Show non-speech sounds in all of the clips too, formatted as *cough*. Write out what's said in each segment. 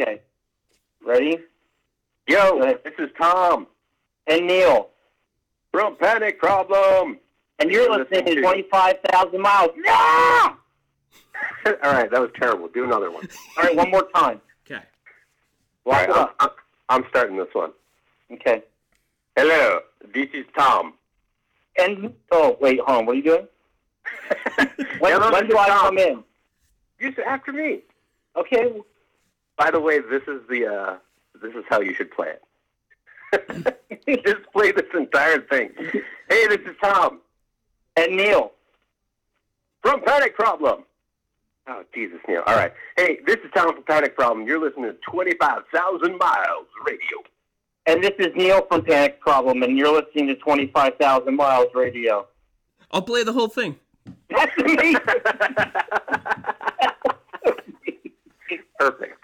Okay. Ready? Yo, Go this is Tom And Neil. from Panic Problem. And you're You're listening listening to to- 25,000 miles. No! *laughs* All All right, that was terrible. Do another one. All right, one more time. Okay. All Lock right, I'm. Uh, I'm, I'm starting this one. Okay. Hello, this is Tom. And, oh, wait, hold on. What are you doing? *laughs* When, Hello, when do is I come in? You said after me. Okay. By the way, this is the uh, this is how you should play it. *laughs* Just play this entire thing. Hey, this is Tom And Neil. from Panic Problem. Oh, Jesus, Neil. All right. Hey, this is Tom from Panic Problem. You're listening to 25,000 Miles Radio. And this is Neil from Panic Problem, and you're listening to 25,000 Miles Radio. I'll play the whole thing. That's amazing. *laughs* Perfect.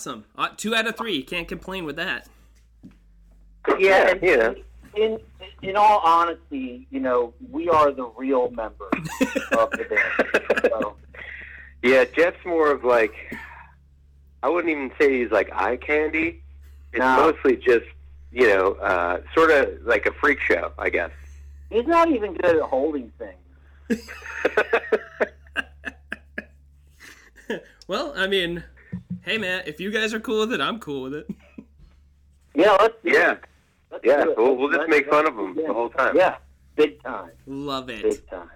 Awesome. Uh, two out of three. Can't complain with that. Yeah, and yeah. in in all honesty, you know, we are the real members of the band. So, Yeah, Jeff's more of like, I wouldn't even say he's like eye candy. It's No. mostly just, you know, uh, sort of like a freak show, I guess. he's not even good at holding things. *laughs* *laughs* Well, I mean, hey man, if you guys are cool with it, I'm cool with it. Yeah, let's do yeah, it. Let's yeah. do it. We'll, we'll just make fun of them do the whole time. Yeah, big time, Love it. big time.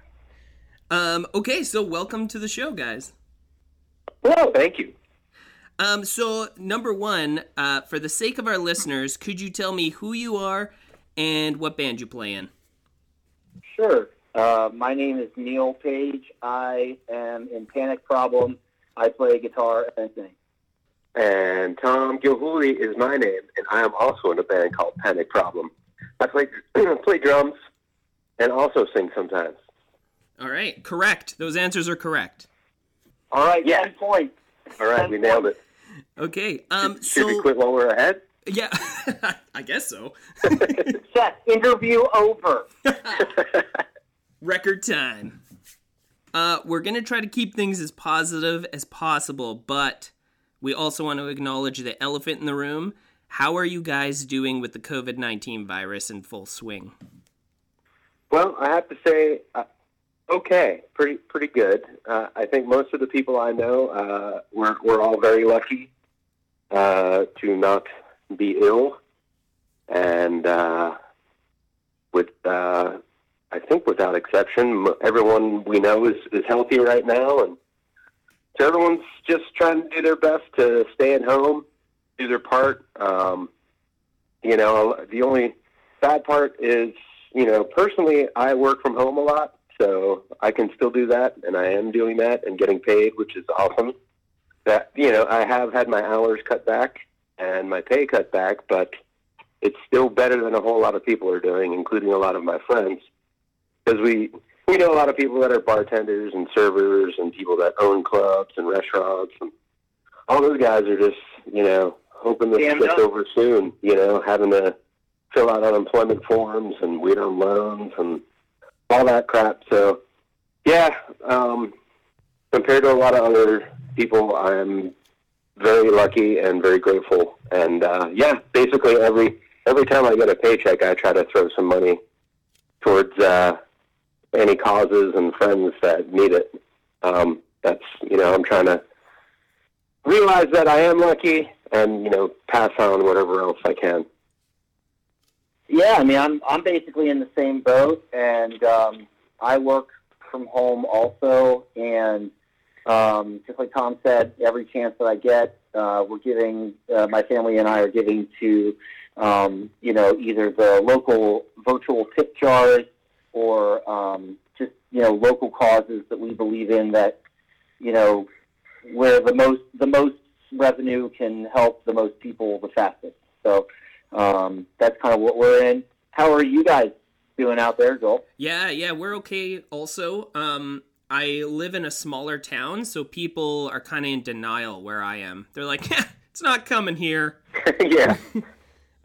Um, okay, so welcome to the show, guys. Well, thank you. Um, so number one, uh, for the sake of our listeners, could you tell me who you are and what band you play in? Sure. Uh, my name is Neil Page. I am in Panic Problem. I play guitar and sing. And Tom Gilhooly is my name, and I am also in a band called Panic Problem. I play *clears throat* play drums and also sing sometimes. All right, correct. Those answers are correct. All right, Yeah. ten points. All right, we nailed it. Okay. Um. *laughs* Should we quit while we're ahead? yeah, *laughs* I guess so. *laughs* Seth, interview over. Record time. Uh, we're going to try to keep things as positive as possible, but we also want to acknowledge the elephant in the room. How are you guys doing with the COVID 19 virus in full swing? Well, I have to say, uh, okay, pretty pretty good. Uh, I think most of the people I know, uh, we're we're all very lucky uh, to not be ill, and uh, with uh, I think without exception, everyone we know is is healthy right now, and so everyone's just trying to do their best to stay at home, do their part. Um, you know, the only bad part is, you know, personally, I work from home a lot, so I can still do that, and I am doing that and getting paid, which is *laughs* awesome. That you know, I have had my hours cut back and my pay cut back, but it's still better than a whole lot of people are doing, including a lot of my friends, because we we know a lot of people that are bartenders and servers and people that own clubs and restaurants, and all those guys are just you know hoping this Damn gets up. over soon. You know, having to fill out unemployment forms and wait on loans and all that crap. So, yeah, um, compared to a lot of other people, I'm very lucky and very grateful. And uh, yeah, basically every every time I get a paycheck, I try to throw some money towards uh, any causes and friends that need it. Um, that's you know, I'm trying to realize that I am lucky and you know pass on whatever else I can. Yeah, I mean, I'm I'm basically in the same boat, and um, I work from home also, and um, just like Tom said, every chance that I get, uh, we're giving. Uh, my family and I are giving to, um, you know, either the local virtual tip jars or um, just you know local causes that we believe in that, you know, where the most the most revenue can help the most people the fastest. So um, that's kind of what we're in. How are you guys doing out there, Joel? Yeah, yeah, we're okay also. Um, I live in a smaller town, so people are kind of in denial where I am. They're like, it's not coming here. *laughs* *laughs* yeah.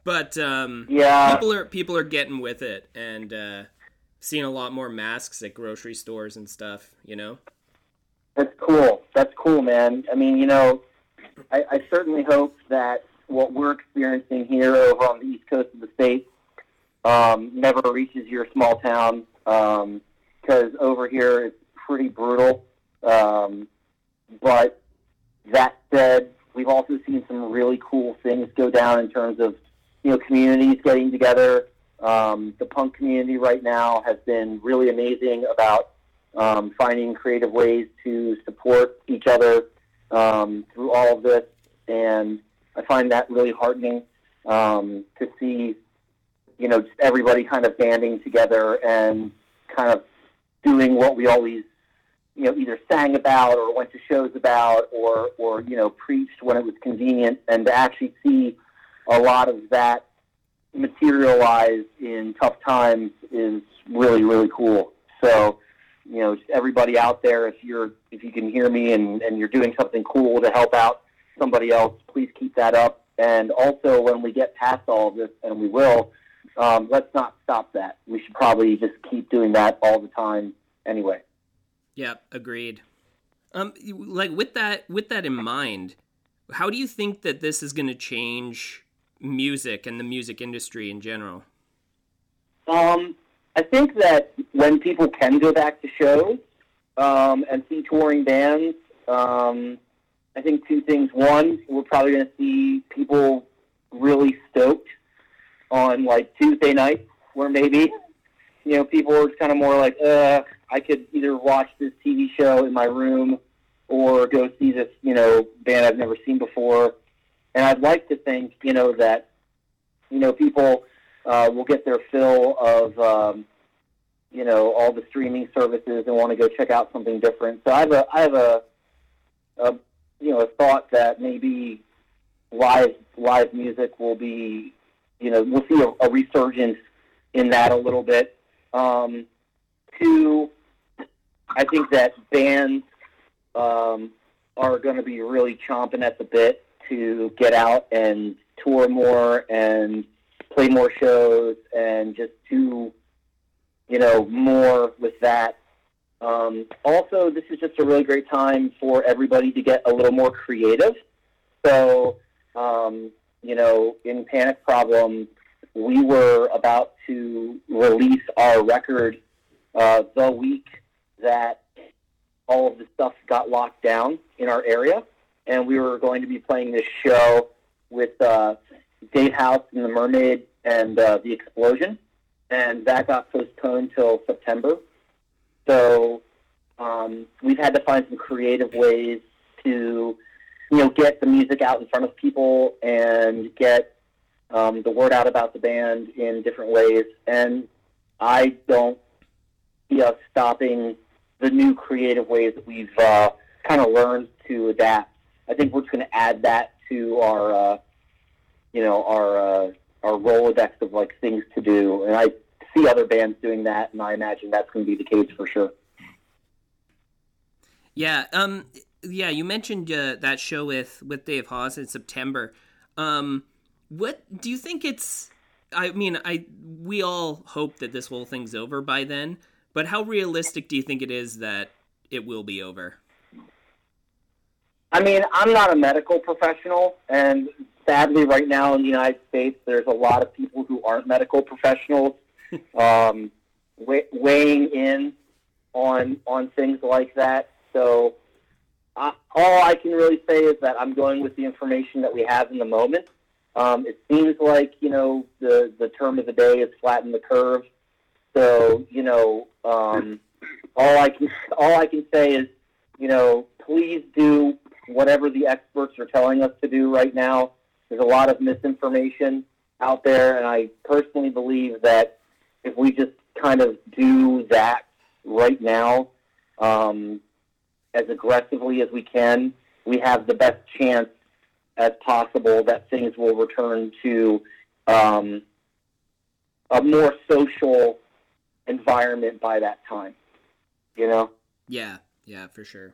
But um, Yeah, people are people are getting with it and uh, seeing a lot more masks at grocery stores and stuff. You know. that's cool. That's cool, man. I mean, you know, I, I certainly hope that what we're experiencing here over on the east coast of the state um, never reaches your small town because over here it's pretty brutal. Um, but that said, we've also seen some really cool things go down in terms of you know communities getting together. Um, the punk community right now has been really amazing about um, finding creative ways to support each other um, through all of this, and I find that really heartening um, to see, you know, just everybody kind of banding together and kind of doing what we always, you know, either sang about or went to shows about or, or you know, preached when it was convenient, and to actually see a lot of that materialize in tough times is really, really cool. So, you know, everybody out there, if you're if you can hear me and, and you're doing something cool to help out somebody else, please keep that up. And also, when we get past all of this, and we will, um, let's not stop that. We should probably just keep doing that all the time anyway. Yeah, agreed. Um, like with that with that in mind, how do you think that this is going to change music and the music industry in general? Um, I think that when people can go back to shows um, and see touring bands, um, I think two things. One, we're probably going to see people really stoked on like Tuesday nights, where maybe you know people are kind of more like, uh, I could either watch this TV show in my room or go see this you know band I've never seen before. And I'd like to think you know that you know people uh, will get their fill of um, you know all the streaming services and want to go check out something different. So I have a I have a, a you know a thought that maybe live live music will be you know we'll see a, a resurgence in that a little bit. Um, two, I think that bands um, are going to be really chomping at the bit to get out and tour more and play more shows and just do you know more with that Um, also, this is just a really great time for everybody to get a little more creative. So, um, you know, in Panic Problem, we were about to release our record uh, the week that all of the stuff got locked down in our area, and we were going to be playing this show with uh, Dave Hause and the Mermaid and uh, the Explosion, and that got postponed till September. So um, we've had to find some creative ways to, you know, get the music out in front of people and get um, the word out about the band in different ways. And I don't see us stopping the new creative ways that we've uh, kind of learned to adapt. I think we're just going to add that to our, uh, you know, our uh, our Rolodex of like things to do, and I see other bands doing that, and I imagine that's going to be the case for sure. Yeah, um, yeah. You mentioned uh, that show with with Dave Hause in September. Um, what do you think it's? I mean, I we all hope that this whole thing's over by then. But how realistic do you think it is that it will be over? I mean, I'm not a medical professional, and sadly, right now in the United States, there's a lot of people who aren't medical professionals *laughs* um, weigh, weighing in on on things like that. So, I, all I can really say is that I'm going with the information that we have in the moment. Um, it seems like you know the the term of the day is flatten the curve. So you know, um, all I can *laughs* all I can say is, you know, please do whatever the experts are telling us to do right now. There's a lot of misinformation out there, and I personally believe that if we just kind of do that right now, um, as aggressively as we can, we have the best chance as possible that things will return to um, a more social environment by that time. You know? Yeah, yeah, for sure.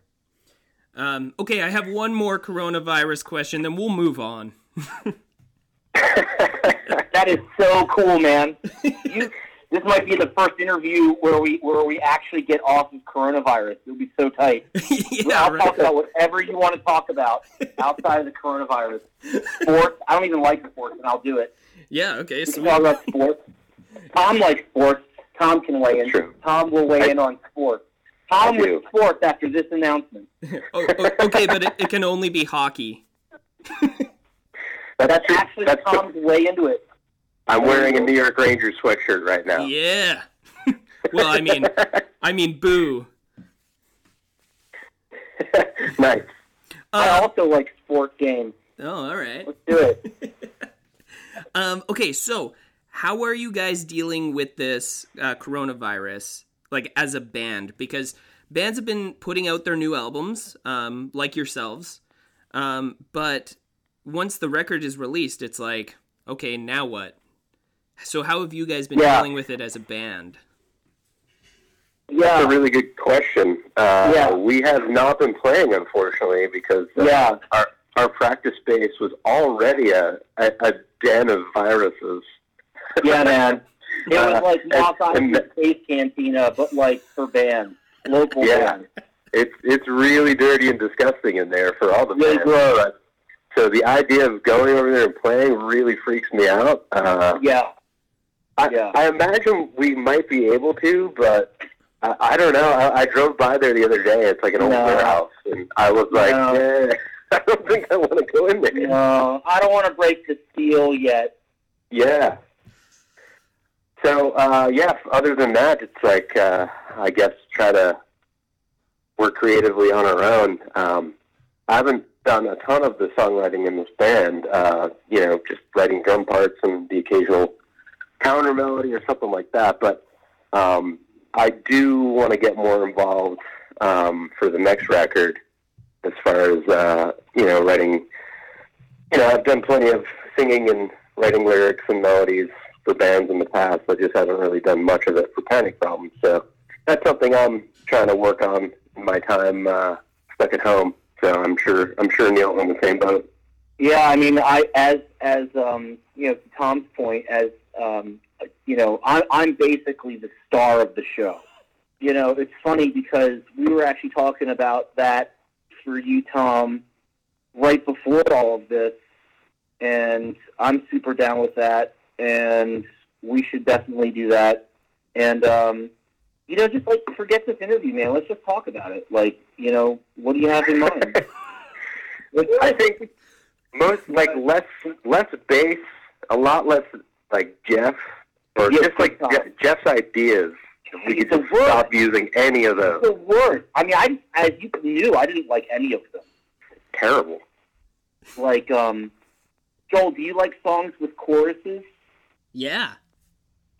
Um, okay, I have one more coronavirus question, then we'll move on. *laughs* that is so cool, man. You, this might be the first interview where we where we actually get off of coronavirus. It'll be so tight. *laughs* yeah, I'll right. talk about whatever you want to talk about outside of the coronavirus. Sports. I don't even like sports, and I'll do it. Yeah, okay, We can sweet. talk about sports. Tom likes sports. Tom can weigh in. True. Tom will weigh in on sports. Tom I do. with sports after this announcement. *laughs* Oh, okay, but it, it can only be hockey. That's true. actually That's true. Tom's way into it. I'm wearing a New York Rangers sweatshirt right now. Yeah. *laughs* well, I mean, I mean, boo. *laughs* nice. I Uh, also like sport games. oh, all right. Let's do it. Um, okay, so how are you guys dealing with this uh, coronavirus, like as a band? Because bands have been putting out their new albums, um, like yourselves, um, but once the record is released, it's like, okay, now what? So how have you guys been Yeah. dealing with it as a band? That's a really good question. Uh, Yeah. We have not been playing, unfortunately, because uh, Yeah. our our practice space was already a, a, a den of viruses. Yeah, man. *laughs* It was Uh, like Mos Eisley Space Cantina, but like for bands, local Yeah. bands. It's it's really dirty and disgusting in there for all the Really bands. So the idea of going over there and playing really freaks me out. Uh, Yeah. I, Yeah. I imagine we might be able to, but I, I don't know. I, I drove by there the other day. It's like an old No. warehouse, and I was like, No. eh, *laughs* I don't think I want to go in there. No, I don't want to break the seal yet. Yeah. So uh, yeah. Other than that, it's like uh, I guess try to work creatively on our own. Um, I haven't done a ton of the songwriting in this band. Uh, you know, just writing drum parts and the occasional counter melody or something like that. But um, I do want to get more involved um, for the next record, as far as uh, you know, writing. You know, I've done plenty of singing and writing lyrics and melodies for bands in the past. I just haven't really done much of it for Panic Problems. So that's something I'm trying to work on in my time uh, stuck at home. So I'm sure I'm sure Neil's on the same boat. Yeah, I mean, I as as um, you know, to Tom's point, as um, you know, I, I'm basically the star of the show. you know, it's funny because we were actually talking about that for you, Tom, right before all of this, and I'm super down with that, and we should definitely do that. And um, you know, just like forget this interview, man. Let's just talk about it. Like, you know, what do you have in mind? *laughs* I think most like less less bass, a lot less like Jeff, or Yeah, just like Je- Jeff's ideas. If we could the just worst. stop using any of It's those. the worst. I mean, I as you knew, I didn't like any of them. Terrible. Like, um, Joel, do you like songs with choruses? Yeah.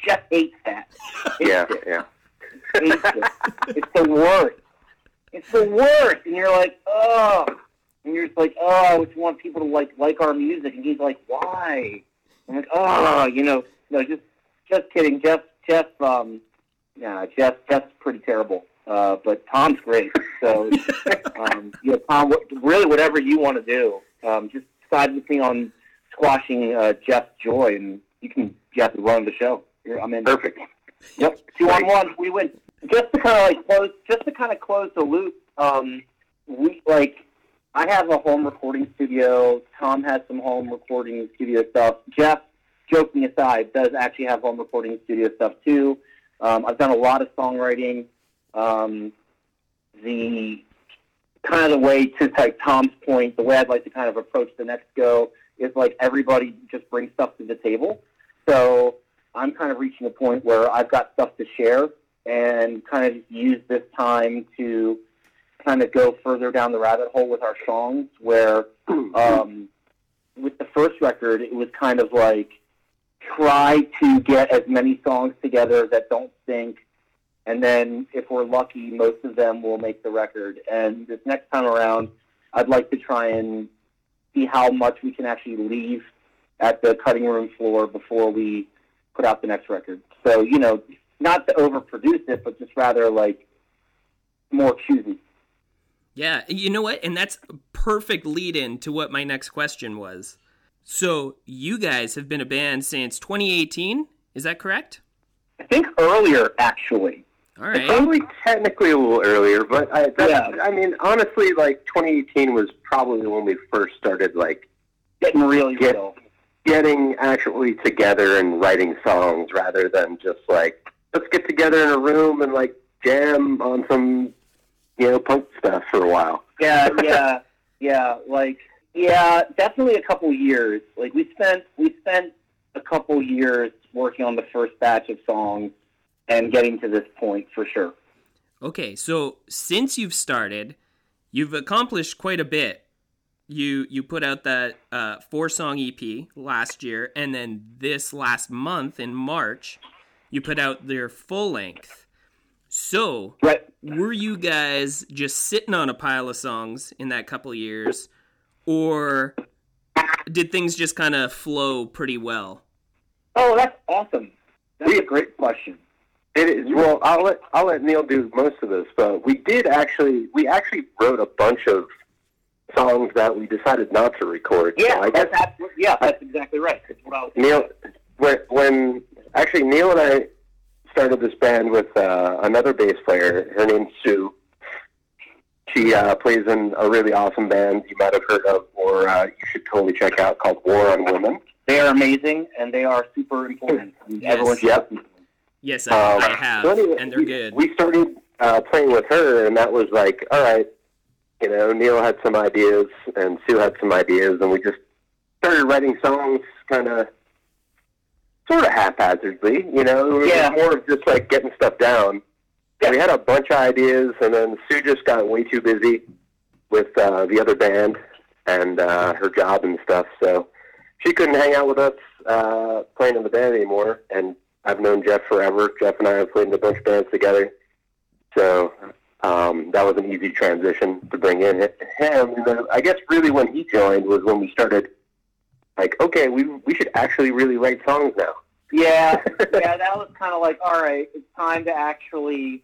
Jeff hates that. Hates *laughs* Yeah, it. yeah. Hates it. It's the worst. It's the worst. And you're like, oh. And you're just like, oh, I just want people to like like our music. And he's like, why? I'm like, oh, you know, no, just just kidding. Jeff, Jeff, um, yeah, Jeff, Jeff's pretty terrible. Uh, but Tom's great. So, *laughs* um, you know, Tom, what, really, whatever you want to do, um, just side with me on squashing uh, Jeff's joy, and you can Jeff run the show. I'm in. Perfect. Yep, two on one, we win. Just to kind of like close, just to kind of close the loop. Um, we like, I have a home recording studio. Tom has some home recording studio stuff. Jeff, joking aside, does actually have home recording studio stuff too. Um, I've done a lot of songwriting. Um, the kind of the way to like Tom's point, the way I'd like to kind of approach the next go is like everybody just brings stuff to the table. So I'm kind of reaching a point where I've got stuff to share and kind of use this time to kind of go further down the rabbit hole with our songs. Where *clears throat* um, with the first record, it was kind of like try to get as many songs together that don't stink. And then, if we're lucky, most of them will make the record. And this next time around, I'd like to try and see how much we can actually leave at the cutting room floor before we put out the next record. So, you know, not to overproduce it, but just rather like more choosy. Yeah, you know what? And that's a perfect lead in to what my next question was. So, you guys have been a band since 2018, is that correct? I think earlier, actually. All right. Probably technically a little earlier, but I, that, Yeah. I mean, honestly, like 2018 was probably when we first started like Getting really Get- real. Getting actually together and writing songs rather than just like let's get together in a room and like jam on some you know punk stuff for a while. Yeah, *laughs* yeah, yeah. Like, yeah, definitely a couple years. Like, we spent we spent a couple years working on the first batch of songs and getting to this point for sure. Okay, so since you've started, you've accomplished quite a bit. You you put out that uh, four song EP last year, and then this last month in March, you put out their full length. So, Right. were you guys just sitting on a pile of songs in that couple years, or did things just kind of flow pretty well? Oh, that's awesome. That's We- a great question. It is well. I'll let I'll let Neil do most of this, but we did actually we actually wrote a bunch of songs that we decided not to record. So Yeah, I guess that's absolutely, yeah, that's exactly right. That's what I was Neil when when actually Neil and I started this band with uh, another bass player. Her name's Sue. She uh, plays in a really awesome band you might have heard of, or uh, you should totally check out called War on Women. They are amazing and they are super important. *laughs* And Yes. Everyone should Yep. listen to. Yes, I, Um, I have, so anyway, and they're we, good. We started uh, playing with her, and that was like, all right, you know, Neil had some ideas, and Sue had some ideas, and we just started writing songs, kind of, sort of haphazardly. You know, it was Yeah. more of just like getting stuff down. Yeah. We had a bunch of ideas, and then Sue just got way too busy with uh, the other band and uh, her job and stuff, so she couldn't hang out with us uh, playing in the band anymore. And I've known Jeff forever. Jeff and I have played in a bunch of bands together, so um, that was an easy transition to bring in him. And then I guess really when he joined was when we started. Like, okay, we we should actually really write songs now. Yeah, *laughs* yeah, that was kind of like, all right, it's time to actually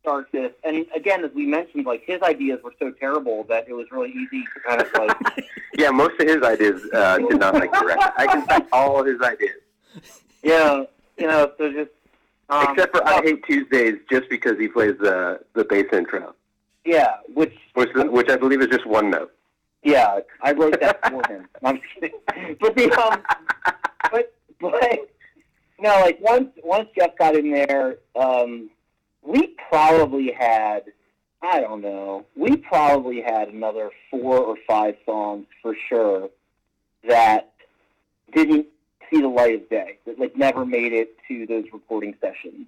start this. And again, as we mentioned, like his ideas were so terrible that it was really easy to kind of like, *laughs* Yeah, most of his ideas uh, did not make the record. I can *laughs* cite all of his ideas. yeah, you know, so just Um, Except for I Hate Tuesdays, just because he plays the the bass intro, yeah, which which which I believe is just one note. yeah, I wrote that for him. *laughs* I'm just kidding. But the um, but but no, like once once Jeff got in there, um, we probably had I don't know, we probably had another four or five songs for sure that didn't see the light of day, that like never made it to those recording sessions.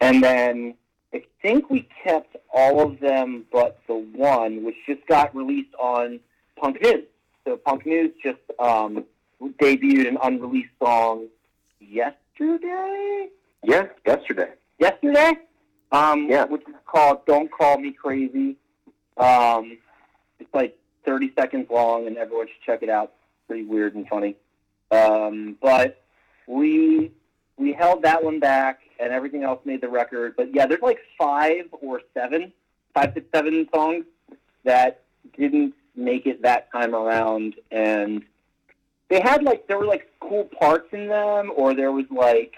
And then I think we kept all of them but the one, which just got released on Punk News. So Punk News just um, debuted an unreleased song yesterday. Yeah, yesterday. Yesterday, um, Yeah. which is called "Don't Call Me Crazy." Um, it's like 30 seconds long, and everyone should check it out. Pretty weird and funny. Um, but we we held that one back, and everything else made the record. But yeah, there's like five or seven, five to seven songs that didn't make it that time around, and they had like there were like cool parts in them, or there was like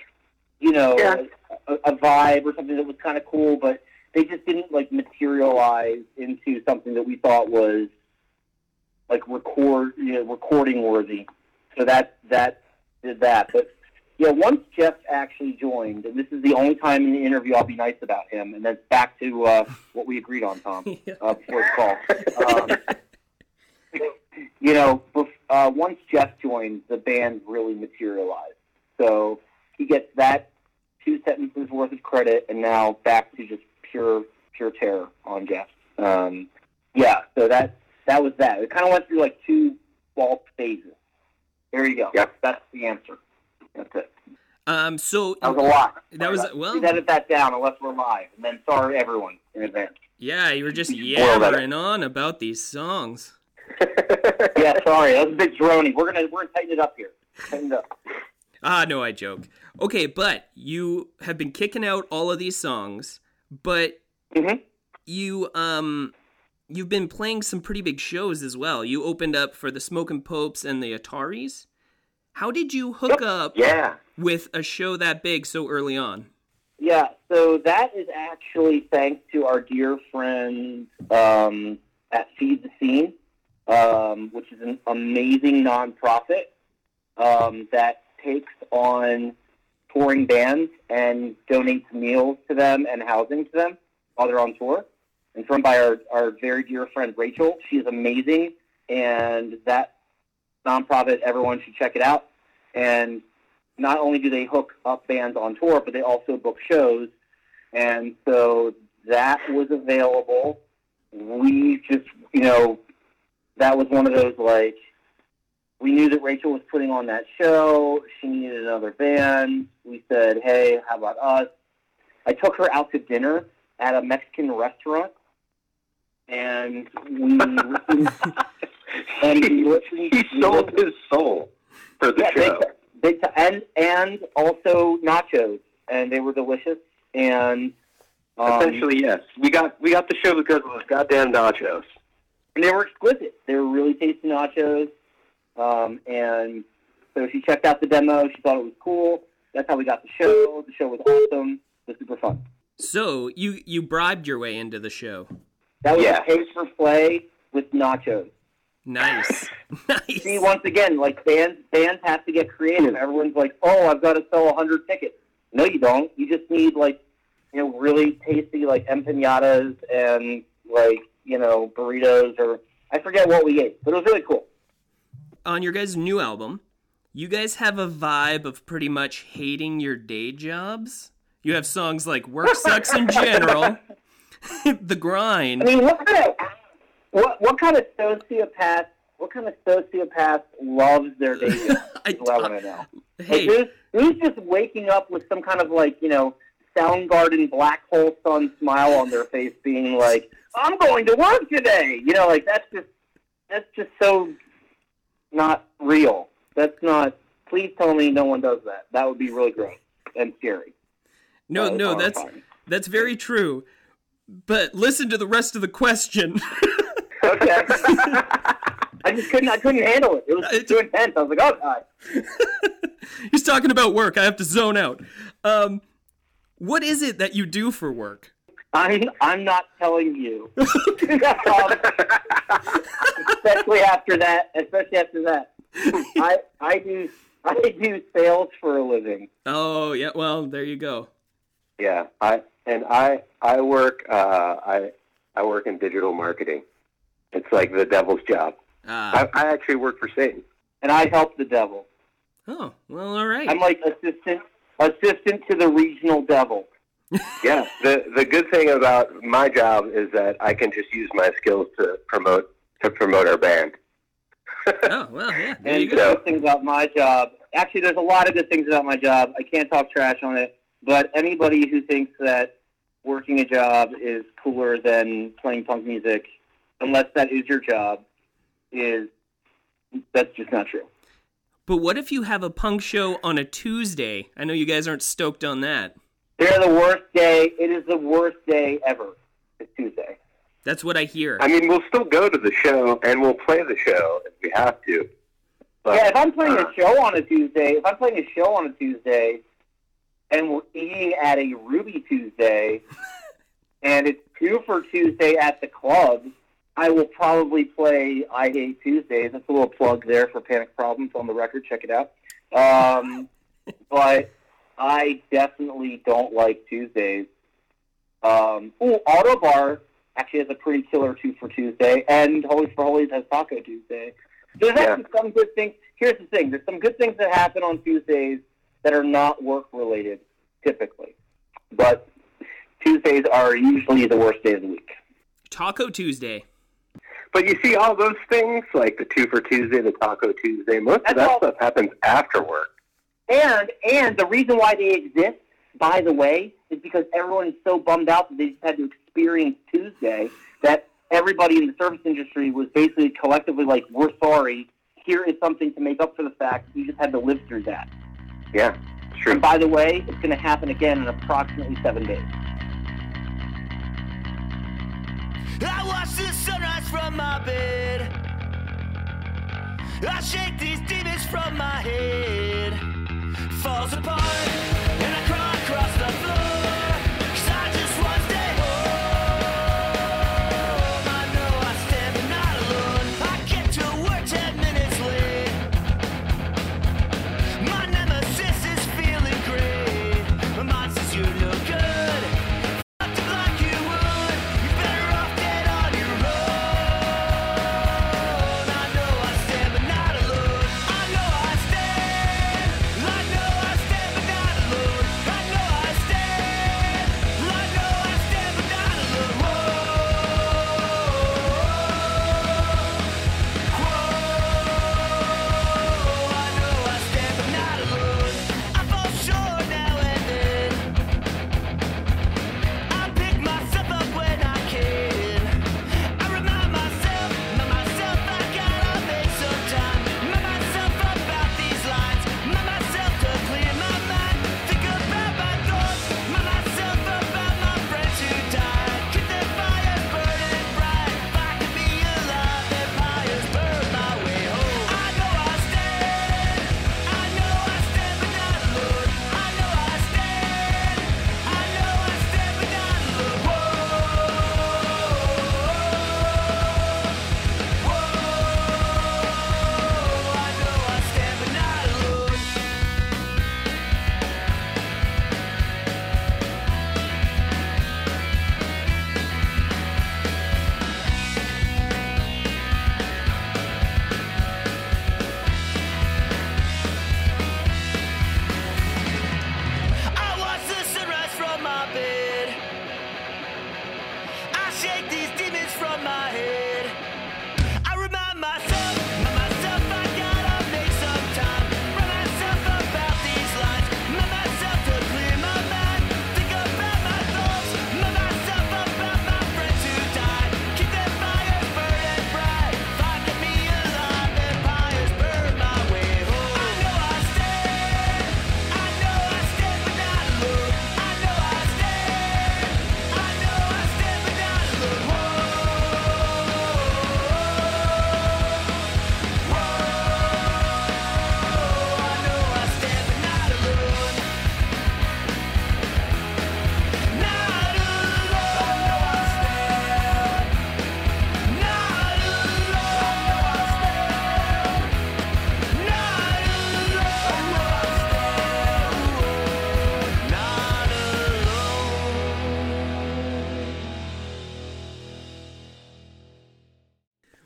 you know Yeah. a, a vibe or something that was kind of cool, but they just didn't like materialize into something that we thought was like record you know, recording worthy. So that that did that. But yeah, once Jeff actually joined, and this is the only time in the interview I'll be nice about him, and then back to uh, what we agreed on, Tom, *laughs* uh, before the call. *laughs* Um, you know, uh, once Jeff joined, the band really materialized. So he gets that two sentences worth of credit, and now back to just pure pure terror on Jeff. Um, yeah, so that that was that. It kind of went through like two bulk phases. There you go. Yep. That's the answer. That's it. Um, so That was a lot. That was- well- Please edit that down unless we're live, and then sorry everyone in advance. yeah, you were just *laughs* yammering on about these songs. *laughs* Yeah, sorry, that was a bit drony. We're gonna we're gonna tighten it up here. Tighten it up. Ah, no, I joke. Okay, but you have been kicking out all of these songs, but Mhm. you um you've been playing some pretty big shows as well. You opened up for the Smoking Popes and the Ataris. How did you hook up yeah. with a show that big so early on? Yeah, so that is actually thanks to our dear friend um, at Feed the Scene, um, which is an amazing nonprofit um, that takes on touring bands and donates meals to them and housing to them while they're on tour. And run by our, our very dear friend Rachel. She is amazing, and that nonprofit, everyone should check it out. And not only do they hook up bands on tour, but they also book shows. And so that was available. We just, you know, that was one of those like, we knew that Rachel was putting on that show. She needed another band. We said, hey, how about us? I took her out to dinner at a Mexican restaurant. And *laughs* we and we listened, he sold his soul for the yeah, show. ti- big ti- and and also nachos, and they were delicious. And um, Essentially, yes. We got we got the show because of those goddamn nachos. and they were exquisite. They were really tasty nachos. Um, and so she checked out the demo. She thought it was cool. That's how we got the show. The show was awesome. It was super fun. So you you bribed your way into the show. That was Yeah. a pay for play with nachos. Nice, *laughs* nice. See, once again, like bands, bands have to get creative. Everyone's like, "Oh, I've got to sell a hundred tickets." No, you don't. You just need like, you know, really tasty like empanadas and like you know burritos or I forget what we ate, but it was really cool. on your guys' new album, you guys have a vibe of pretty much hating your day jobs. You have songs like "Work Sucks" in *laughs* general, *laughs* "The grind. I mean, what kind of what what kind of sociopath? What kind of sociopath loves their day job? *laughs* I, what I want to know. hey, Like, who's, who's just waking up with some kind of like you know Soundgarden black hole sun smile on their face, being like, "I'm going to work today." You know, like that's just that's just so not real. That's not. Please tell me no one does that. That would be really gross and scary. no, was no, that's horrifying. that's very true. But listen to the rest of the question. okay. *laughs* I just couldn't. I couldn't handle it. It was too intense. I was like, "Oh God." *laughs* He's talking about work. I have to zone out. Um, What is it that you do for work? I'm I'm not telling you. um, *laughs* especially after that. Especially after that. I I do I do sales for a living. Oh, yeah. Well, there you go. Yeah, I and I I work uh, I I work in digital marketing. It's like the devil's job. Ah. I, I actually work for Satan. And I help the devil. oh, well, all right. I'm like assistant assistant to the regional devil. *laughs* Yeah, the the good thing about my job is that I can just use my skills to promote to promote our band. oh, well, yeah. There *laughs* And you go. good things about my job. Actually, there's a lot of good things about my job. I can't talk trash on it, but anybody who thinks that working a job is cooler than playing punk music, unless that is your job, is that's just not true. But what if you have a punk show on a Tuesday? I know you guys aren't stoked on that. They're the worst day. It is the worst day ever. It's Tuesday. That's what I hear. I mean, we'll still go to the show and we'll play the show if we have to. But, Yeah, if I'm playing uh, a show on a Tuesday, if I'm playing a show on a Tuesday, and we're eating at a Ruby Tuesday, *laughs* and it's two for Tuesday at the club, I will probably play I Hate Tuesdays. That's a little plug there for Panic Problems on the record. Check it out. Um, *laughs* but I definitely don't like Tuesdays. Um, ooh, Ottobar actually has a pretty killer two for Tuesday, and Holy Frijoles has Taco Tuesday. There's Yeah. actually some good things. Here's the thing: there's some good things that happen on Tuesdays that are not work related, typically, but Tuesdays are usually the worst day of the week. Taco Tuesday. But you see, all those things like the two for Tuesday, the Taco Tuesday, most of that all- stuff happens after work. And and the reason why they exist, by the way, is because everyone is so bummed out that they just had to experience Tuesday that everybody in the service industry was basically collectively like, "We're sorry. Here is something to make up for the fact you just had to live through that." Yeah, it's true. And by the way, it's going to happen again in approximately seven days. I watch the sunrise from my bed. I shake these demons from my head. Falls apart, and I crawl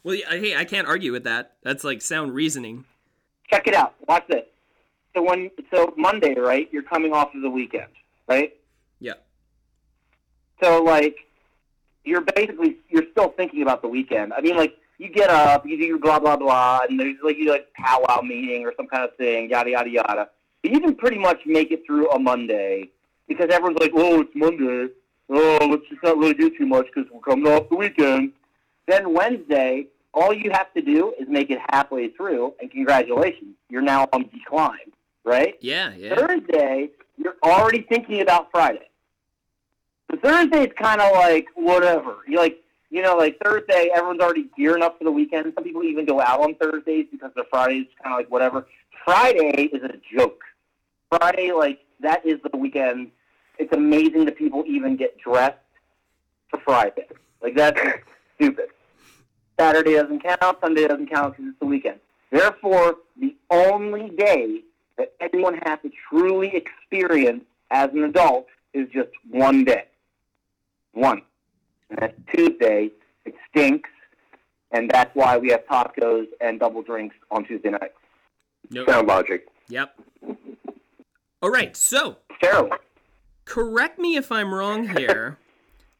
Well, yeah, hey, I can't argue with that. That's like sound reasoning. Check it out. Watch this. So when so Monday, right? You're coming off of the weekend, right? Yeah. So like, you're basically you're still thinking about the weekend. I mean, like you get up, you do your blah blah blah, and there's like you like powwow meeting or some kind of thing, yada yada yada. But you can pretty much make it through a Monday because everyone's like, oh, it's Monday. Oh, let's just not really do too much because we're coming off the weekend. Then Wednesday, all you have to do is make it halfway through, and congratulations, you're now on decline, right? Yeah, yeah. Thursday, you're already thinking about Friday. The Thursday is kind of like whatever. You like, you know, like Thursday, everyone's already gearing up for the weekend. Some people even go out on Thursdays because their Fridays kind of like whatever. Friday is a joke. Friday, like that is the weekend. It's amazing that people even get dressed for Friday. Like that's stupid. Saturday doesn't count. Sunday doesn't count because it's the weekend. Therefore, the only day that anyone has to truly experience as an adult is just one day. One. And that's Tuesday. It stinks. And that's why we have tacos and double drinks on Tuesday nights. Nope. Sound logic. Yep. All right, so It's terrible. correct me if I'm wrong here,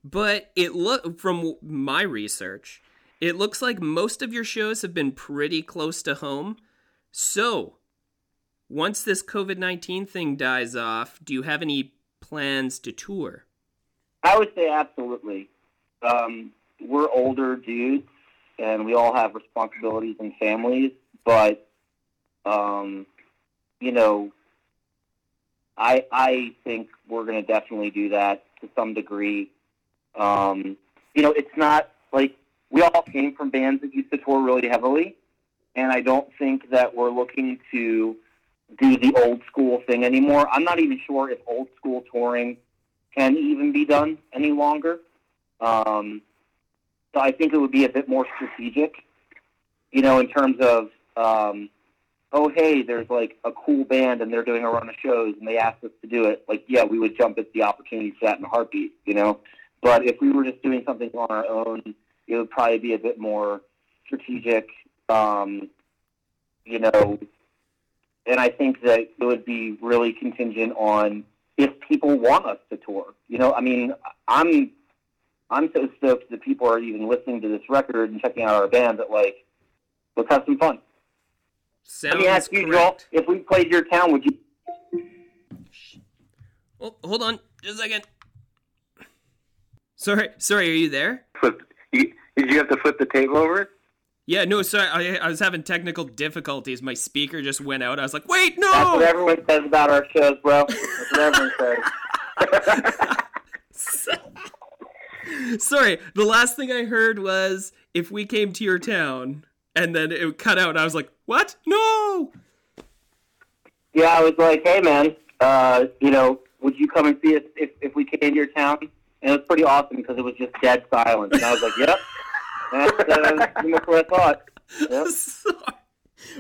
but it look from my research, it looks like most of your shows have been pretty close to home. So, once this COVID nineteen thing dies off, do you have any plans to tour? I would say absolutely. Um, we're older dudes, and we all have responsibilities and families. But, um, you know, I I think we're going to definitely do that to some degree. Um, you know, it's not like we all came from bands that used to tour really heavily, and I don't think that we're looking to do the old school thing anymore. I'm not even sure if old school touring can even be done any longer. Um, so I think it would be a bit more strategic, you know, in terms of, um, oh, hey, there's like a cool band and they're doing a run of shows and they asked us to do it. Like, yeah, we would jump at the opportunity for that in a heartbeat, you know. But if we were just doing something on our own, it would probably be a bit more strategic, um, you know. And I think that it would be really contingent on if people want us to tour. You know, I mean, I'm I'm so stoked that people are even listening to this record and checking out our band that like, let's have some fun. Sounds Let me ask you, Joel, correct. if we played your town, would you? Oh, hold on, just a second. Sorry, sorry, are you there? You, did you have to flip the table over? Yeah, no, sorry, I, I was having technical difficulties. My speaker just went out. I was like, wait, no! That's what everyone says about our shows, bro. That's what everyone says. *laughs* sorry, the last thing I heard was if we came to your town, and then it cut out. And I was like, what? No! Yeah, I was like, hey, man, uh, you know, would you come and see us if, if we came to your town? And it was pretty awesome because it was just dead silence. And I was like, yep. That's uh, pretty what I thought. Yep. *laughs* Sorry.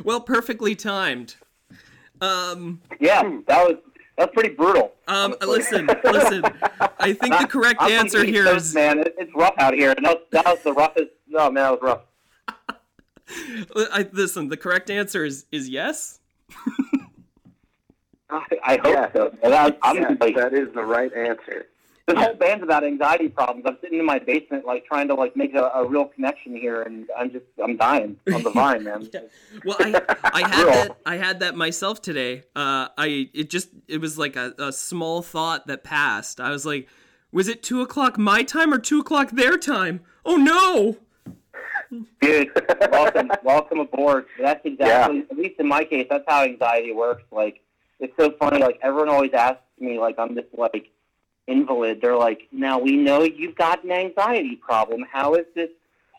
Well, perfectly timed. Um, Yeah, that was that's pretty brutal. um, listen, listen. I think the *laughs* correct I'm answer the East here Coast, is man. It, it's rough out here, and that was, that was the roughest. No, man, that was rough. *laughs* I, listen. The correct answer is is yes. I, I hope Yeah. so. And I, I'm Yes, that is the right answer. This whole band's about anxiety problems. I'm sitting in my basement, like trying to like make a, a real connection here, and I'm just I'm dying on the vine, man. *laughs* Yeah. Well, I I had that I had that myself today. Uh, I it just it was like a, a small thought that passed. I was like, was it two o'clock my time or two o'clock their time? Oh no! Dude, welcome, welcome aboard. That's exactly, at least in my case, that's how anxiety works. Like, it's so funny. Like, everyone always asks me, like, I'm just like invalid. They're like, now we know you've got an anxiety problem. How is this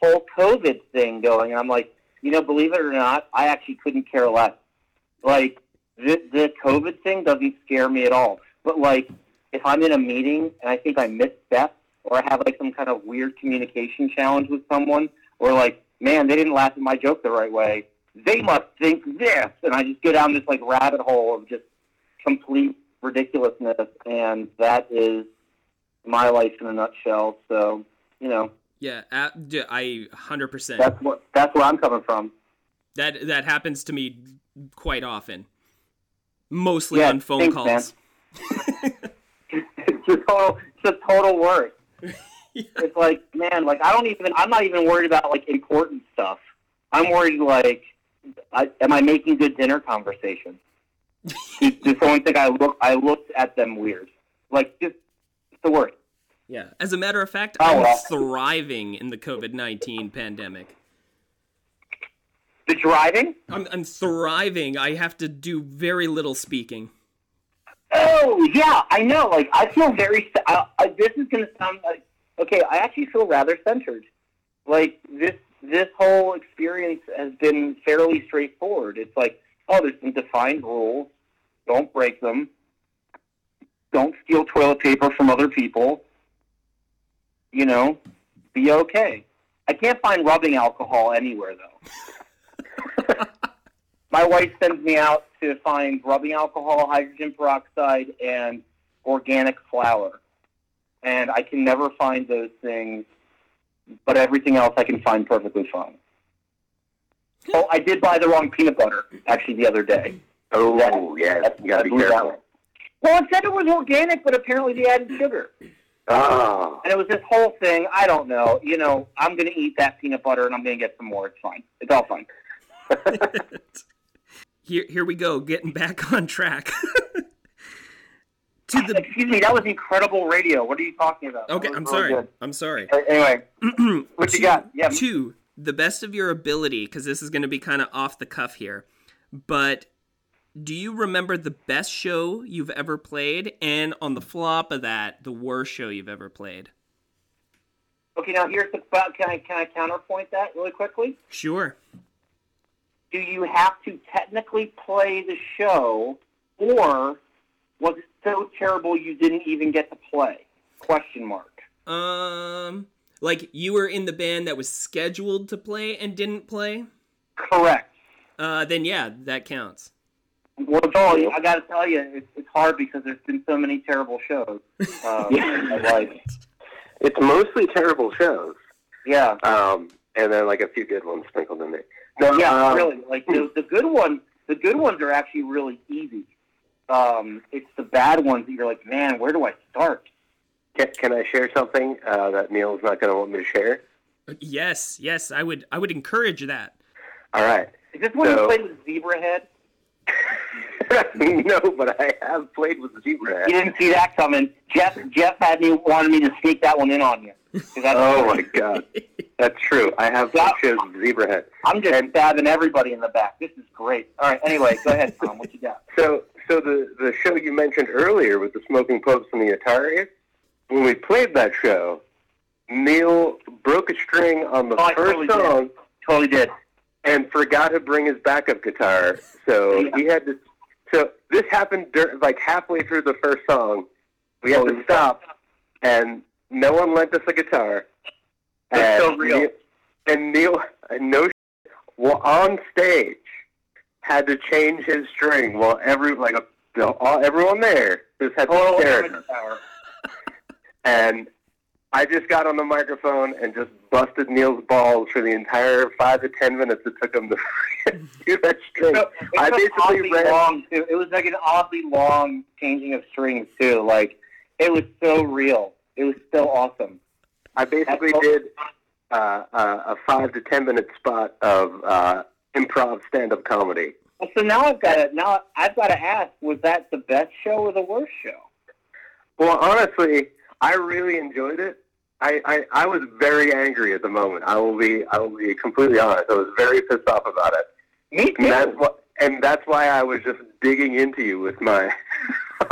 whole COVID thing going? And I'm like, you know, believe it or not, I actually couldn't care less. Like, the, the COVID thing doesn't scare me at all. But like, if I'm in a meeting and I think I misstep or I have like some kind of weird communication challenge with someone, or like, man, they didn't laugh at my joke the right way. They must think this, and I just go down this like rabbit hole of just complete ridiculousness, and that is my life in a nutshell. So, you know, Yeah, I hundred percent. That's what that's where I'm coming from. That that happens to me quite often. Mostly Yeah, on phone thanks, calls. *laughs* it's a total it's a total worst. *laughs* It's like, man, like I don't even I'm not even worried about like important stuff. I'm worried like I, am I making good dinner conversation? Does someone think I look I looked at them weird? Like just it's the worst. Yeah. As a matter of fact, Oh, I'm well. thriving in the COVID nineteen pandemic. The driving? I'm I'm thriving. I have to do very little speaking. Oh yeah, I know. Like I feel very. I, I, this is going to sound like okay. I actually feel rather centered. Like this this whole experience has been fairly straightforward. It's like oh, there's some defined rules. Don't break them. Don't steal toilet paper from other people. You know, be okay. I can't find rubbing alcohol anywhere though. *laughs* My wife sends me out to find rubbing alcohol, hydrogen peroxide, and organic flour. And I can never find those things, but everything else I can find perfectly fine. Oh, I did buy the wrong peanut butter, actually, the other day. Oh, yeah. That's- You got to be careful. one. Well, it said it was organic, but apparently they added sugar. Oh. And it was this whole thing. I don't know. You know, I'm going to eat that peanut butter and I'm going to get some more. It's fine. It's all fine. *laughs* Here here we go, getting back on track. *laughs* to the *laughs* Excuse me, that was incredible radio. What are you talking about? Okay, I'm was really sorry. good. I'm sorry. Anyway, *clears throat* what you got? Yeah. To the best of your ability, because this is going to be kind of off the cuff here, but do you remember the best show you've ever played, and on the flop of that, the worst show you've ever played? Okay, now here's the. Can I can I counterpoint that really quickly? Sure. Do you have to technically play the show, or was it so terrible you didn't even get to play? Question mark. Um, like you were in the band that was scheduled to play and didn't play. Correct. Uh, then yeah, that counts. Well, Joel, I got to tell you, it's, it's hard because there's been so many terrible shows. *laughs* Um, in my life. It's mostly terrible shows. Yeah. Um, and then like a few good ones sprinkled in there. No, Yeah, um, really. Like the, the good ones, the good ones are actually really easy. Um, it's the bad ones that you're like, man, where do I start? Can, can I share something uh, that Neil's not going to want me to share? Yes, yes, I would. I would encourage that. All right. Is this when So- you played with Zebrahead? *laughs* no, but I have played with the Zebra. You didn't see that coming. Jeff Jeff had me wanted me to sneak that one in on you. Oh my god, that's true. I have Yeah. shows with Zebrahead. I'm just And- stabbing everybody in the back. This is great. All right. Anyway, go ahead, Tom. What you got? So, so the the show you mentioned earlier with the Smoking Popes and the Atari, when we played that show, Neil broke a string on the Oh, first totally did. song Totally did. And forgot to bring his backup guitar. So Yeah. he had to. So this happened dur- like halfway through the first song. We had Holy to stop, and no one lent us a guitar. That's so And real. Neil, and Neil, and no, sh- well, on stage, had to change his string while every like a, you know, all, everyone there just had to oh, Total stare at him. And I just got on the microphone and just busted Neil's balls for the entire five to ten minutes it took him to *laughs* do that string. So, it I basically long too. It was like an oddly long changing of strings too. Like it was so real. It was so awesome. I basically That's- did uh, uh, a five to ten minute spot of uh, improv stand up comedy. Well, so now I've got to now I've got to ask: Was that the best show or the worst show? Well, honestly, I really enjoyed it. I, I, I was very angry at the moment. I will be I will be completely honest. I was very pissed off about it. Me And that's too. what and that's why I was just digging into you with my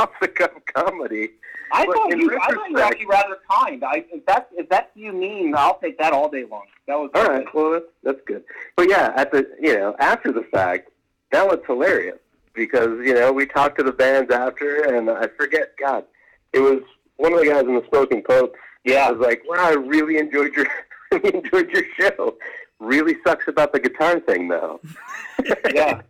off the cuff comedy. I But thought you. I thought you were actually rather kind. I, if that's if that's what you mean, I'll take that all day long. That was All right, well that's that's good. But yeah, at the you know after the fact, that was hilarious because you know we talked to the bands after, and I forget. God, it was one of the guys in the Smoking Popes. Yeah. I was like, wow, I really enjoyed your *laughs* really enjoyed your show. Really sucks about the guitar thing though. *laughs* Yeah.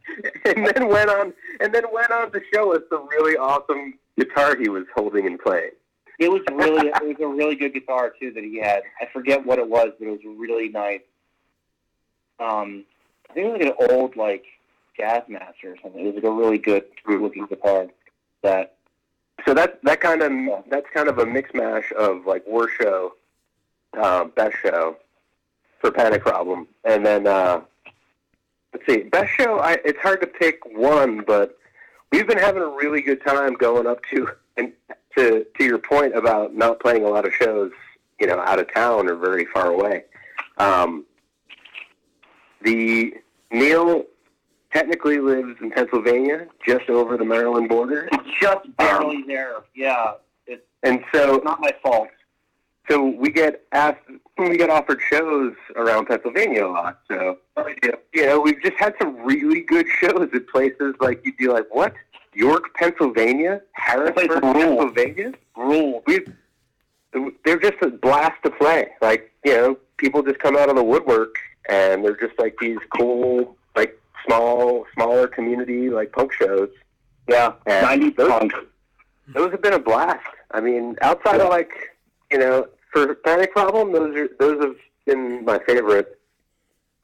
and then went on and then went on to show us the really awesome guitar he was holding and playing. It was really it was a really good guitar too that he had. I forget what it was, but it was really nice. Um, I think it was like an old like Jazzmaster or something. It was like a really good looking guitar. That So that that kind of that's kind of a mix mash of like war show, uh, best show for Panic Problem, and then uh, let's see, best show. I it's hard to pick one, but we've been having a really good time going up to and to to your point about not playing a lot of shows, you know, out of town or very far away. Um, the Neil technically lives in Pennsylvania, just over the Maryland border. it's just barely um, there. Yeah, it's And so, it's not my fault. so we get asked, we get offered shows around Pennsylvania a lot. So, you know, we've just had some really good shows at places like you'd be like, what? York, Pennsylvania, Harrisburg. Pennsylvania. Rule. We, they're just a blast to play. Like, you know, people just come out of the woodwork, and they're just like these cool, like small, smaller community like punk shows. Yeah, ninety those- punk. those have been a blast. I mean, outside of like, you know, for Panic Problem, those are those have been my favorite.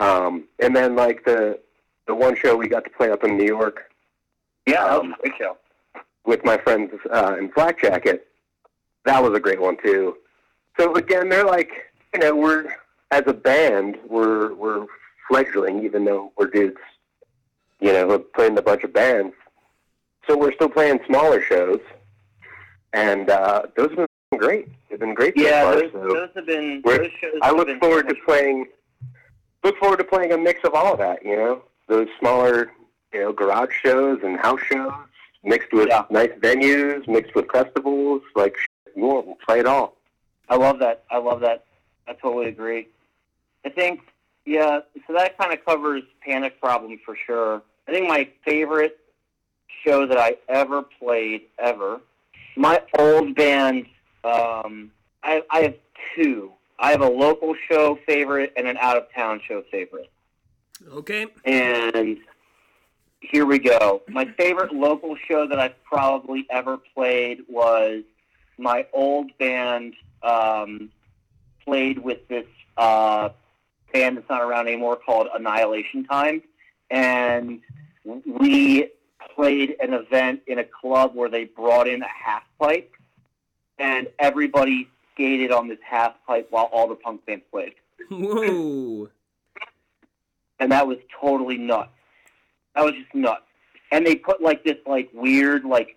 Um, and then like the the one show we got to play up in New York Yeah, that Um, great show. with my friends uh, in Flak Jacket, that was a great one too. So again, they're like, you know, we're as a band, we're we're fledgling, even though we're dudes, you know, who have played in a bunch of bands. So we're still playing smaller shows, and uh, those have been great. They've been great so Yeah, far. those, so those have been. Those shows I look forward so to playing. Look forward to playing a mix of all of that. You know, those smaller, you know, garage shows and house shows mixed with Yeah. nice venues, mixed with festivals. Like, we'll, we'll play it all. I love that. I love that. I totally agree. I think, yeah, so that kind of covers Panic Problem for sure. I think my favorite show that I ever played, ever, my old band, um, I, I have two. I have a local show favorite and an out of town show favorite. Okay. And here we go. My favorite local show that I've probably ever played was my old band um, played with this uh, band that's not around anymore called Annihilation Time. And we played an event in a club where they brought in a half pipe, and everybody skated on this half pipe while all the punk bands played Whoa. and that was totally nuts. That was just nuts. And they put like this like weird like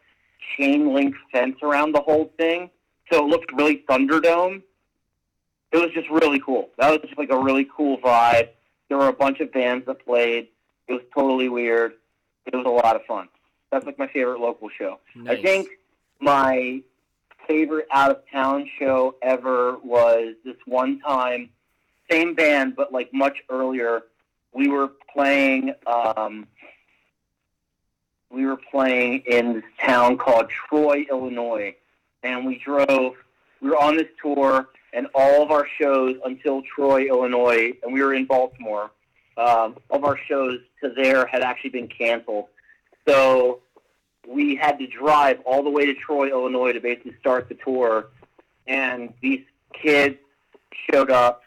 chain link fence around the whole thing, so it looked really Thunderdome. It was just really cool. That was just like a really cool vibe. There were a bunch of bands that played. It was totally weird. It was a lot of fun. That's like my favorite local show. Nice. I think my favorite out of town show ever was this one time, same band but like much earlier. We were playing. Um, we were playing in this town called Troy, Illinois, and we drove. We were on this tour, and all of our shows until Troy, Illinois, and we were in Baltimore. Um, of our shows to there had actually been canceled, so we had to drive all the way to Troy, Illinois to basically start the tour. And these kids showed up.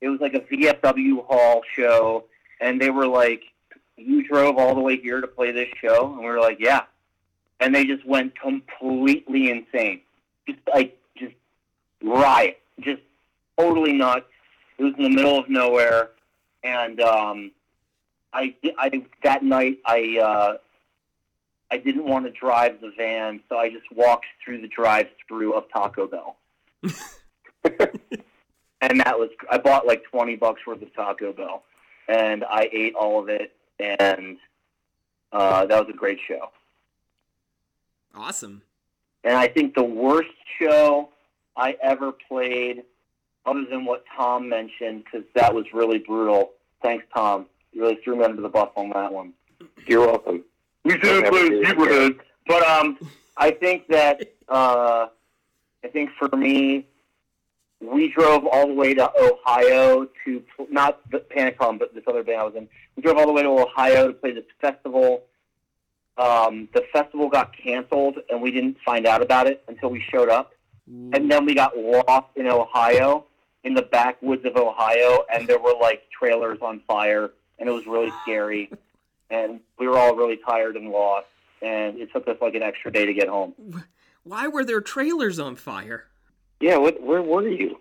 It was like a VFW hall show, and they were like, "You drove all the way here to play this show?" And we were like, "Yeah." And they just went completely insane, just like just riot, just totally nuts. It was in the middle of nowhere, and um, I, I that night I uh, I didn't want to drive the van, so I just walked through the drive-through of Taco Bell. *laughs* and that was I bought like 20 bucks worth of Taco Bell and I ate all of it and uh, that was a great show. Awesome. And I think the worst show I ever played other than what Tom mentioned cuz that was really brutal. Thanks Tom. You really threw me under the bus on that one. You're welcome. We should have played Superhead. But um, I think that uh, I think for me, we drove all the way to Ohio to not the Panic Problem, but this other band I was in. We drove all the way to Ohio to play this festival. Um, the festival got canceled, and we didn't find out about it until we showed up. and then we got lost in Ohio, in the backwoods of Ohio, and there were like trailers on fire, and it was really scary, *gasps* and we were all really tired and lost, and it took us like an extra day to get home. Why were there trailers on fire? Yeah, what, where were you?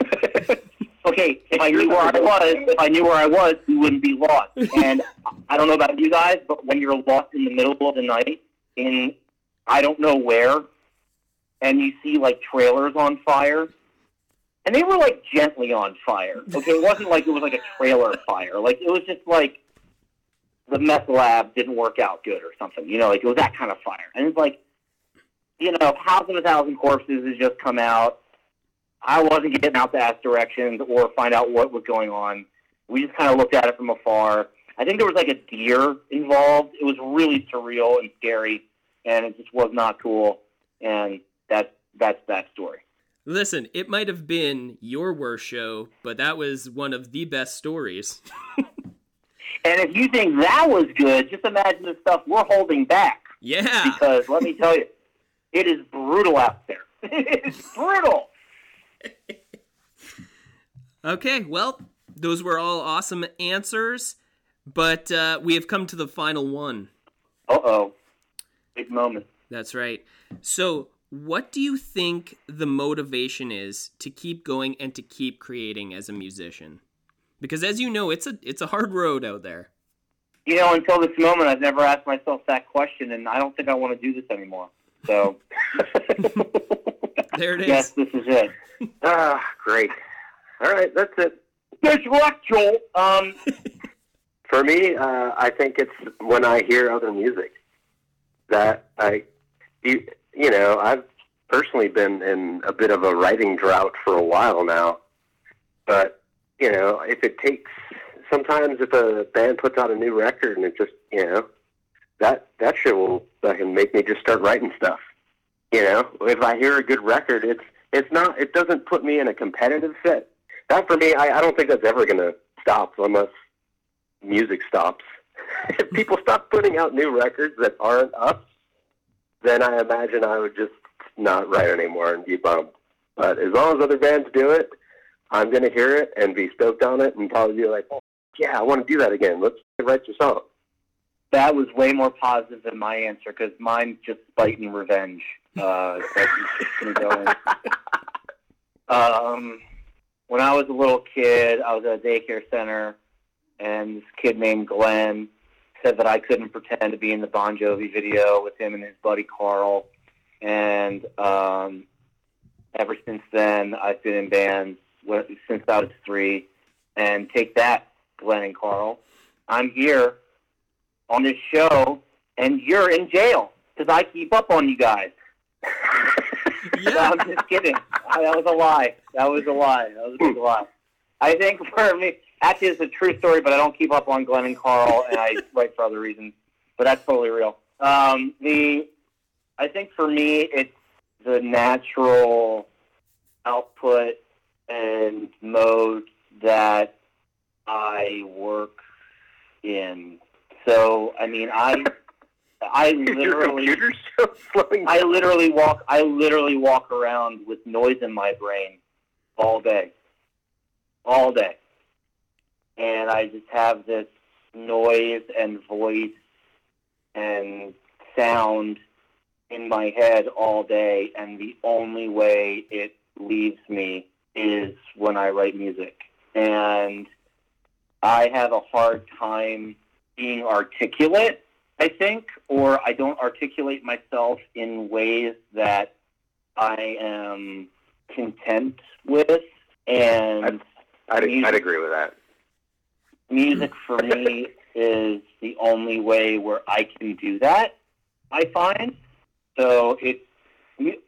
*laughs* Okay, if I knew where I was, if I knew where I was, we wouldn't be lost. *laughs* And I don't know about you guys, but when you're lost in the middle of the night in I don't know where, and you see like trailers on fire, and they were like gently on fire. *laughs* Okay, it wasn't like it was like a trailer fire. Like it was just like the meth lab didn't work out good or something. You know, like it was that kind of fire. And it's like, you know, House of a Thousand Corpses has just come out. I wasn't getting out to ask directions or find out what was going on. We just kind of looked at it from afar. I think there was like a deer involved. It was really surreal and scary, and it just was not cool. And that's that's that story. Listen, it might have been your worst show, but that was one of the best stories. *laughs* And if you think that was good, just imagine the stuff we're holding back. Yeah. Because let me tell you, it is brutal out there. *laughs* it's brutal. Okay, well, those were all awesome answers, but uh, we have come to the final one. Uh oh, big moment. That's right. So, what do you think the motivation is to keep going and to keep creating as a musician? Because as you know, it's a it's a hard road out there. You know, until this moment, I've never asked myself that question, and I don't think I want to do this anymore. So, *laughs* There it is. yes, this is it. ah, great. All right, that's it. Good luck, Joel. Um, *laughs* For me, uh, I think it's when I hear other music that I, you, you know, I've personally been in a bit of a writing drought for a while now. But you know, if it takes, sometimes if a band puts out a new record and it just, you know, that that shit will fucking make me just start writing stuff. You know, if I hear a good record, it's it's not, it doesn't put me in a competitive fit. That for me, I, I don't think that's ever to stop unless music stops. *laughs* if people stop putting out new records that aren't us, then I imagine I would just not write anymore and be bummed. But as long as other bands do it, I'm going to hear it and be stoked on it and probably be like, oh, yeah, I want to do that again. Let's write your song. that was way more positive than my answer because mine's just spite and revenge. Uh, that's just gonna go in. *laughs* Um, when I was a little kid, I was at a daycare center, and this kid named Glenn said that I couldn't pretend to be in the Bon Jovi video with him and his buddy Carl. And um, ever since then, I've been in bands since I was three. And take that, Glenn and Carl. I'm here on this show, and you're in jail because I keep up on you guys. *laughs* Yeah. I'm just kidding. That was a lie. That was a lie. That was a lie. I think for me, actually, it's a true story, but I don't keep up on Glenn and Carl, and I *laughs* write for other reasons. But that's totally real. Um, the, I think for me, it's the natural output and mode that I work in. So, I mean, I, I *laughs* Is literally. computer I literally walk. I literally walk around with noise in my brain all day, all day, and I just have this noise and voice and sound in my head all day, and the only way it leaves me is when I write music, and I have a hard time being articulate I think, or I don't articulate myself in ways that I am content with. And I'd, I'd agree with that. Music for me is the only way where I can do that, I find. So it's,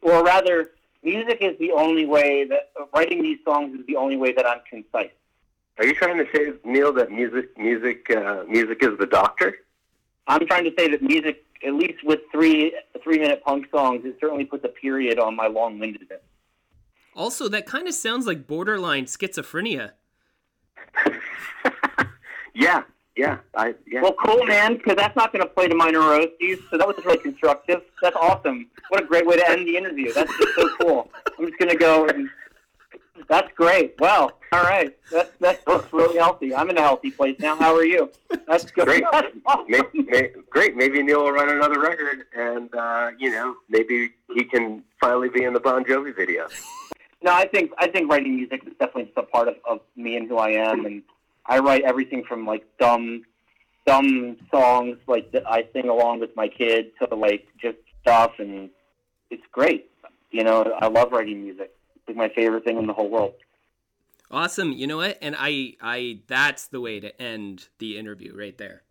or rather, music is the only way that, writing these songs is the only way that I'm concise. Are you trying to say, Neil, that music, music, uh, music is the doctor? I'm trying to say that music, at least with three three minute punk songs, it certainly puts a period on my long windedness. Also, that kind of sounds like borderline schizophrenia. *laughs* Yeah, yeah, I yeah. Well, cool, man, because that's not going to play to my neuroses. So that was really constructive. That's awesome. What a great way to end the interview. That's just so cool. I'm just going to go and. That's great. Well, all right. That's that's looks really healthy. I'm in a healthy place now. How are you? That's good. Great. That's awesome. may, may, great. Maybe Neil will run another record, and uh, you know, maybe he can finally be in the Bon Jovi video. No, I think I think writing music is definitely just a part of, of me and who I am, and I write everything from like dumb, dumb songs like that I sing along with my kids to like just stuff, and it's great. You know, I love writing music. It's like my favorite thing in the whole world. Awesome. You know what? And I, I, that's the way to end the interview right there.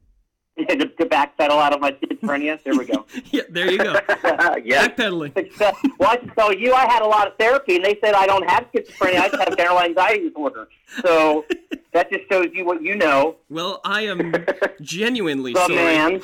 To, to backpedal out of my schizophrenia. There we go. *laughs* Yeah, there you go. *laughs* yeah, Backpedaling. Success. Well, I can tell you, I had a lot of therapy, and they said I don't have schizophrenia. I just have general anxiety disorder. So that just shows you what you know. Well, I am *laughs* genuinely The sorry. man.